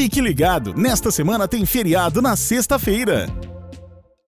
Fique ligado, nesta semana tem feriado na sexta-feira.